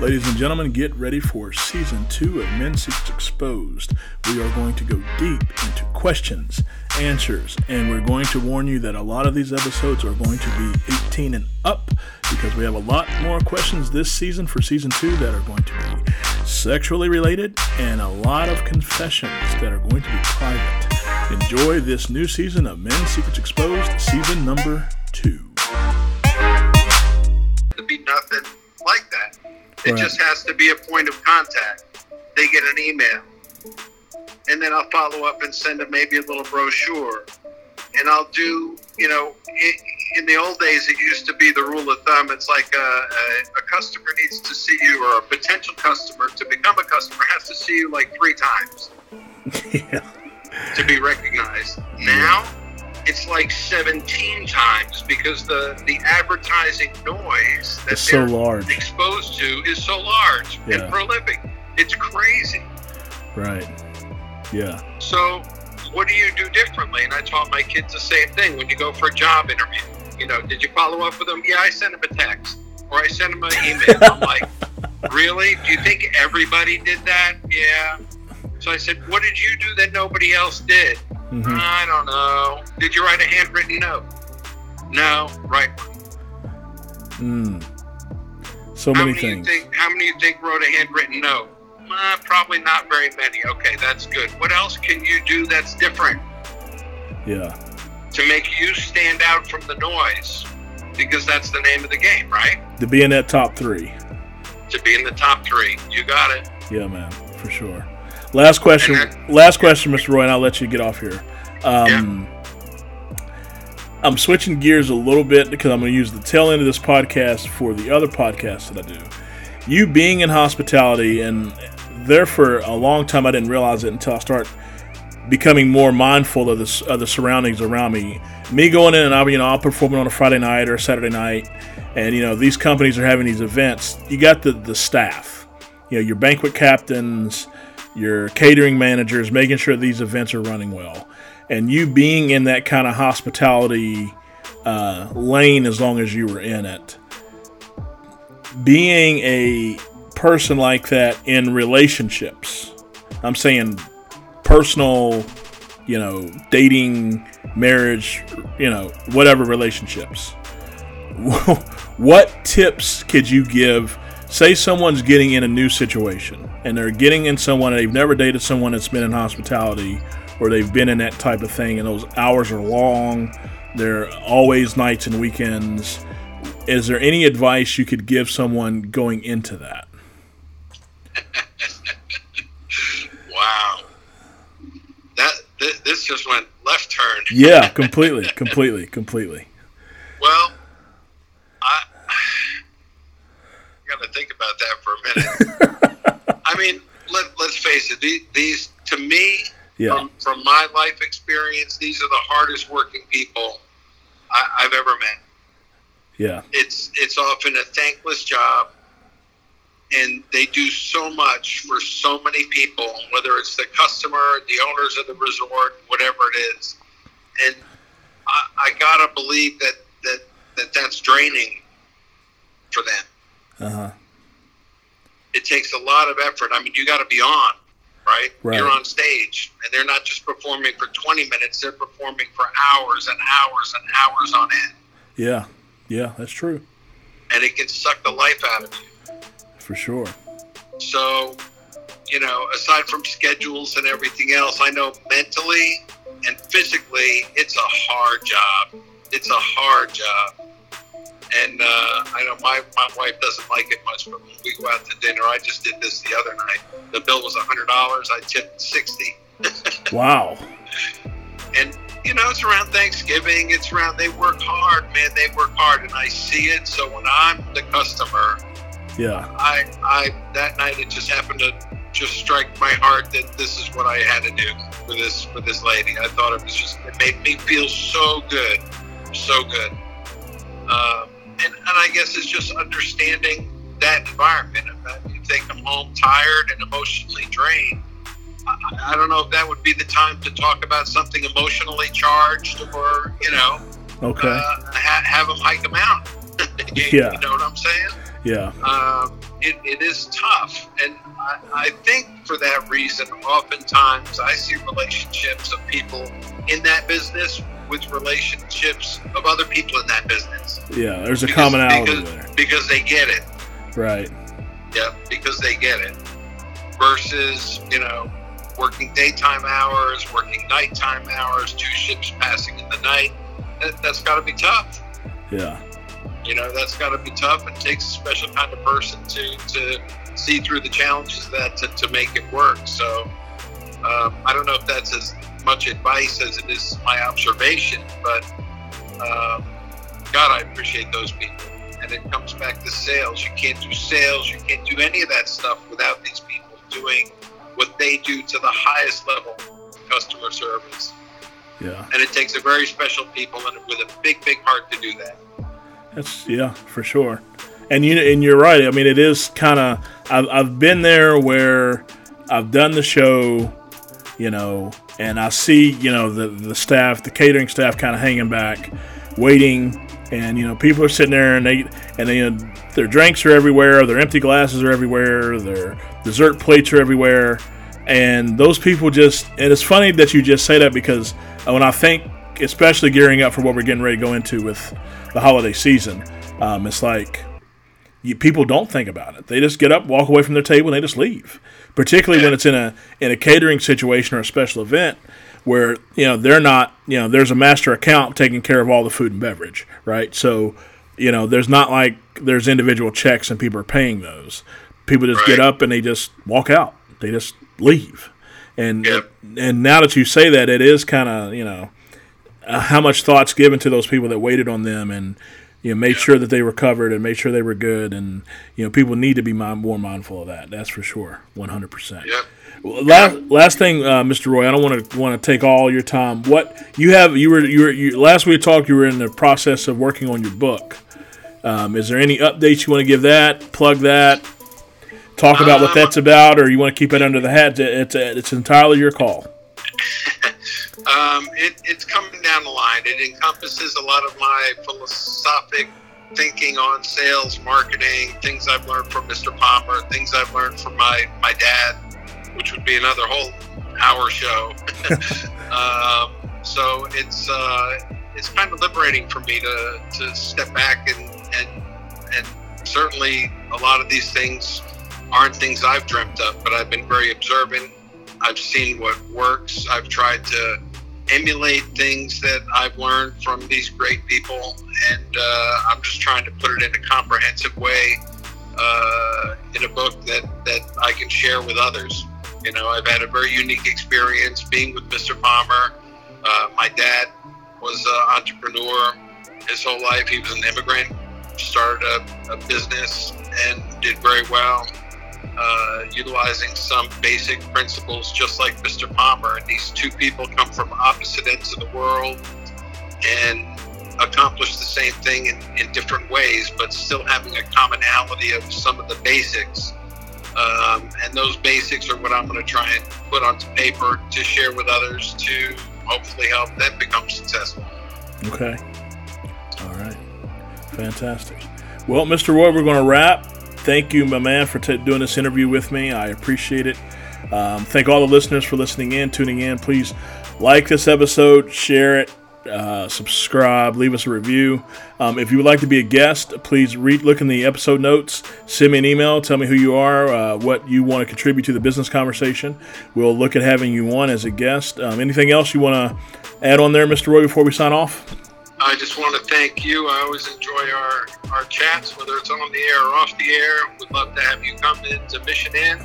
Ladies and gentlemen, get ready for season two of Men Secrets Exposed. We are going to go deep into questions, answers, and we're going to warn you that a lot of these episodes are going to be 18 and up because we have a lot more questions this season for season two that are going to be sexually related and a lot of confessions that are going to be private. Enjoy this new season of Men Secrets Exposed, season number two. It Right. just has to be a point of contact. They get an email, and then I'll follow up and send them maybe a little brochure. And I'll do, you know, i in the old days, it used to be the rule of thumb. It's like a, a, a customer needs to see you, or a potential customer to become a customer has to see you like three times yeah. to be recognized. Now it's like 17 times because the the advertising noise that so they're large. exposed to is so large Yeah. and prolific. It's crazy. Right. Yeah. So what do you do differently? And I taught my kids the same thing when you go for a job interview. You know, did you follow up with them? Yeah, I sent them a text or I sent them an email. I'm like, really? Do you think everybody did that? Yeah. So I said, what did you do that nobody else did? Hmm I don't know. Did you write a handwritten note? No, right. Mm. So How many many things. think? How many you think wrote a handwritten note? Uh, probably not very many. Okay, that's good. What else can you do that's different Yeah. to make you stand out from the noise? Because that's the name of the game, right? To be in that top three. To be in the top three. You got it. Yeah, man, for sure. Last question. Last question, Mr. Roy, and I'll let you get off here. Um, I'm switching gears a little bit because I'm going to use the tail end of this podcast for the other podcast that I do. You being in hospitality and there for a long time, I didn't realize it until I start becoming more mindful of the, of the surroundings around me. Me going in and I'll, you know, I'll perform on a Friday night or a Saturday night, and you know these companies are having these events. You got the the staff, you know, your banquet captains, your catering managers, making sure these events are running well, and you being in that kind of hospitality uh, lane as long as you were in it. Being a person like that in relationships, I'm saying personal, you know, dating, marriage, you know, whatever relationships. what tips could you give? Say someone's getting in a new situation and they're getting in someone they've never dated someone that's been in hospitality or they've been in that type of thing and those hours are long, they're always nights and weekends. Is there any advice you could give someone going into that? Wow. That th- this just went left turn. Yeah, completely, completely, completely. Well, I got to think about that for a minute. I mean, let, let's face it. These, these to me, Yeah, from, from my life experience, these are the hardest working people I, I've ever met. yeah, It's it's often a thankless job, and they do so much for so many people. Whether it's the customer, the owners of the resort, whatever it is, and I, I gotta believe that that that that's draining for them. uh huh, It takes a lot of effort. I mean, you got to be on, right? Right. You're on stage, and they're not just performing for 20 minutes; they're performing for hours and hours and hours on end, yeah, yeah. That's true and it can suck the life out of you. for sure. So, you know, aside from schedules and everything else, I know mentally and physically, it's a hard job. It's a hard job. And uh, I know my, my wife doesn't like it much, but when we go out to dinner, I just did this the other night. The bill was $100. I tipped 60 Wow. And, you know, it's around Thanksgiving. It's around, they work hard, man. They work hard, and I see it. So when I'm the customer, Yeah, I, I that night it just happened to just strike my heart that this is what I had to do for this for this lady. I thought it was just it made me feel so good, so good. Um, and and I guess it's just understanding that environment. If, they come home tired and emotionally drained, I, I don't know if that would be the time to talk about something emotionally charged, or you know, okay. uh, ha- have them hike a mountain. you, Yeah. you know what I'm saying? yeah, Um, it, it is tough. And I, I think for that reason, oftentimes I see relationships of people in that business with relationships of other people in that business. Yeah, there's a because, commonality because, there. Because they get it. Right. Yeah, because they get it. Versus, you know, working daytime hours, working nighttime hours, two ships passing in the night. That, that's got to be tough. Yeah. You know, that's got to be tough. and takes a special kind of person to, to see through the challenges of that to, to make it work. So um, I don't know if that's as much advice as it is my observation, but um, God, I appreciate those people. And it comes back to sales. You can't do sales, you can't do any of that stuff without these people doing what they do to the highest level of customer service. Yeah. And it takes a very special people and with a big, big heart to do that. That's yeah, for sure. And you and you're right. I mean, it is kind of. I've, I've been there where I've done the show, you know, and I see you know the the staff, the catering staff, kind of hanging back, waiting, and you know people are sitting there and they and they their drinks are everywhere, their empty glasses are everywhere, their dessert plates are everywhere, and those people just. And it's funny that you just say that because when I think, especially gearing up for what we're getting ready to go into with the holiday season. Um, it's like you, people don't think about it. They just get up, walk away from their table, and they just leave. Particularly when it's in a in a catering situation or a special event where you know they're not you know there's a master account taking care of all the food and beverage, right? So you know there's not like there's individual checks and people are paying those. People just right. get up and they just walk out. They just leave. And yep. and now that you say that, it is kind of you know uh, how much thought's given to those people that waited on them and you know made sure that they were covered and made sure they were good and you know people need to be mind, more mindful of that that's for sure 100% yeah. Last last thing, uh, Mr. Roy, I don't want to want to take all your time. What you have, you were you were you, last we talked, you were in the process of working on your book. Um, is there any updates you want to give that? Plug that. Talk about um, what that's about, or you want to keep it under the hat? It's it's entirely your call. Um, it, it's coming down the line. It encompasses a lot of my philosophic thinking on sales, marketing, things I've learned from Mr. Palmer, things I've learned from my, my dad, which would be another whole hour show. um, so it's uh, it's kind of liberating for me to, to step back and, and and certainly a lot of these things aren't things I've dreamt up, but I've been very observant. I've seen what works. I've tried to emulate things that I've learned from these great people, and uh, I'm just trying to put it in a comprehensive way uh, in a book that that I can share with others. You know, I've had a very unique experience being with Mr. Palmer. Uh, my dad was an entrepreneur his whole life. He was an immigrant, started a, a business, and did very well uh, utilizing some basic principles, just like Mr. Palmer. And these two people come from opposite ends of the world and accomplish the same thing in, in different ways, but still having a commonality of some of the basics. Um, and those basics are what I'm going to try and put onto paper to share with others to hopefully help them become successful. Okay. All right. Fantastic. Well, Mr. Roy, we're going to wrap thank you, my man, for t- doing this interview with me. I appreciate it. Um, thank all the listeners for listening in, tuning in. Please like this episode, share it, uh, subscribe, leave us a review. Um, if you would like to be a guest, please read, look in the episode notes, send me an email, tell me who you are, uh, what you want to contribute to the business conversation. We'll look at having you on as a guest. Um, anything else you want to add on there, Mr. Roy, before we sign off? I just want to thank you. I always enjoy our, our chats, whether it's on the air or off the air. We'd love to have you come into Mission Inn.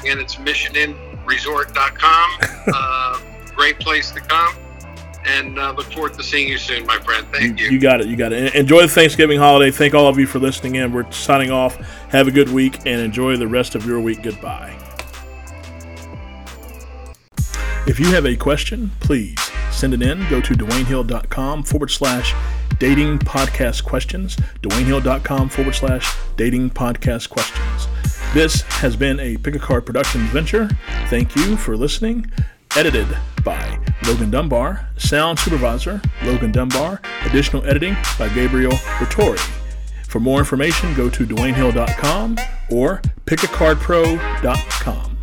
Again, it's missioninnresort.com. uh, great place to come. And uh, look forward to seeing you soon, my friend. Thank you. You got it. You got it. Enjoy the Thanksgiving holiday. Thank all of you for listening in. We're signing off. Have a good week and enjoy the rest of your week. Goodbye. If you have a question, please send it in. Go to dwaynehill.com forward slash dating podcast questions. dwaynehill.com forward slash dating podcast questions. This has been a Pick a Card Productions venture. Thank you for listening. Edited by Logan Dunbar. Sound supervisor, Logan Dunbar. Additional editing by Gabriel Vittori. For more information, go to DwayneHill.com or pickacardpro.com.